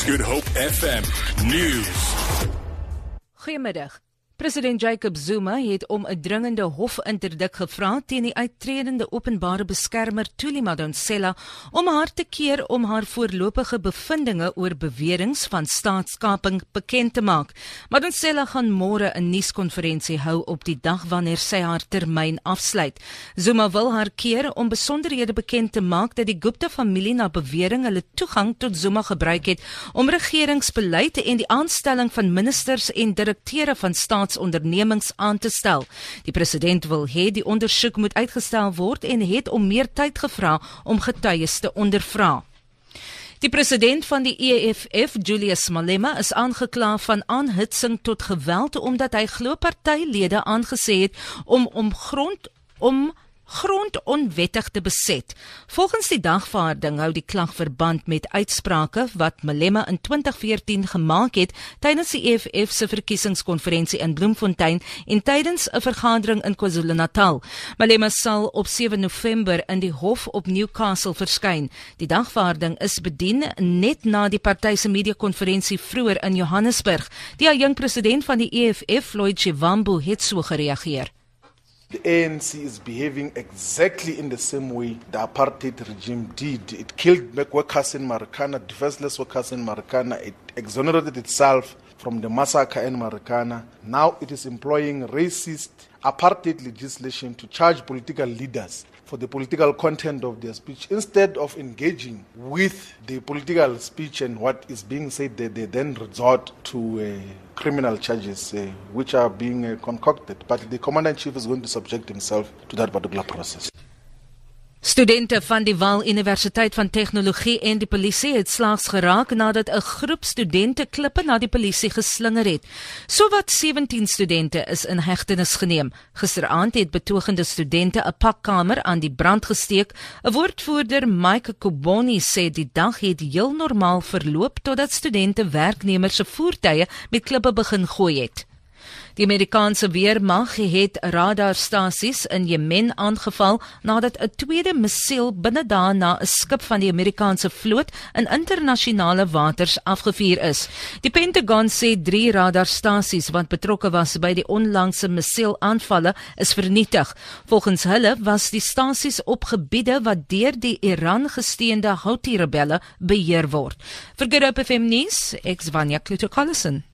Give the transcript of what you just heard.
Dis Good Hope FM News. Goeiemiddag. President Jacob Zuma het om 'n dringende hofinterdik gevra teen die uittredende openbare beskermer Thuli Madonsela om haar te keer om haar voorlopige bevindinge oor beweringe van staatskaping bekend te maak. Madonsela gaan môre 'n nuuskonferensie hou op die dag wanneer sy haar termyn afsluit. Zuma wil haar keer om besonderhede bekend te maak dat die Gupta-familie na bewering hulle toegang tot Zuma gebruik het om regeringsbeleid en die aanstelling van ministers en direkteure van staat staatsondernemings aan te stel. Die president wil hê die ondersoek moet uitgestel word en het om meer tyd gevra om getuies te ondervra. Die president van die EFF, Julius Malema, is aangekla van aanhitsing tot geweld omdat hy glo partylede aangesê het om om grond om grond onwettig te beset. Volgens die dagvaarding hou die klag verband met uitsprake wat Malema in 2014 gemaak het tydens die EFF se verkiesingskonferensie in Bloemfontein en tydens 'n vergadering in KwaZulu-Natal. Malema sal op 7 November in die hof op Newcastle verskyn. Die dagvaarding is bedien net na die party se media-konferensie vroeër in Johannesburg. Die jong president van die EFF, Floyd Shivambu, het so gereageer. The ANC is behaving exactly in the same way the apartheid regime did. It killed workers in Marikana, defenseless workers in Marikana. It exonerated itself from the massacre in Marikana. Now it is employing racist apartheid legislation to charge political leaders for the political content of their speech instead of engaging with the political speech and what is being said. They, they then resort to uh, criminal charges uh, which are being uh, concocted. But the commander in chief is going to subject himself to that particular process Studente van die Wal Universiteit van Tegnologie en die polisie het slaags geraak nadat 'n groep studente klippe na die polisie geslinger het. Sowat 17 studente is in hegtenis geneem. Gisteraand het betogende studente 'n pakkamer aan die brand gesteek. 'n Woordvoerder, Mike Koboni, sê die dag het heel normaal verloop totdat studente werknemers se voertuie met klippe begin gooi het. Die Amerikaanse weermag het radarstasies in Jemen aangeval nadat 'n tweede missiel binne dae na 'n skip van die Amerikaanse vloot in internasionale waters afgevuur is. Die Pentagon sê drie radarstasies wat betrokke was by die onlangse missielaanvalle is vernietig. Volgens hulle was die stasies op gebiede wat deur die Iran gesteunde Houthi rebelle beheer word. Vir Gerop FM nuus, ek's Vanya Klutokollison.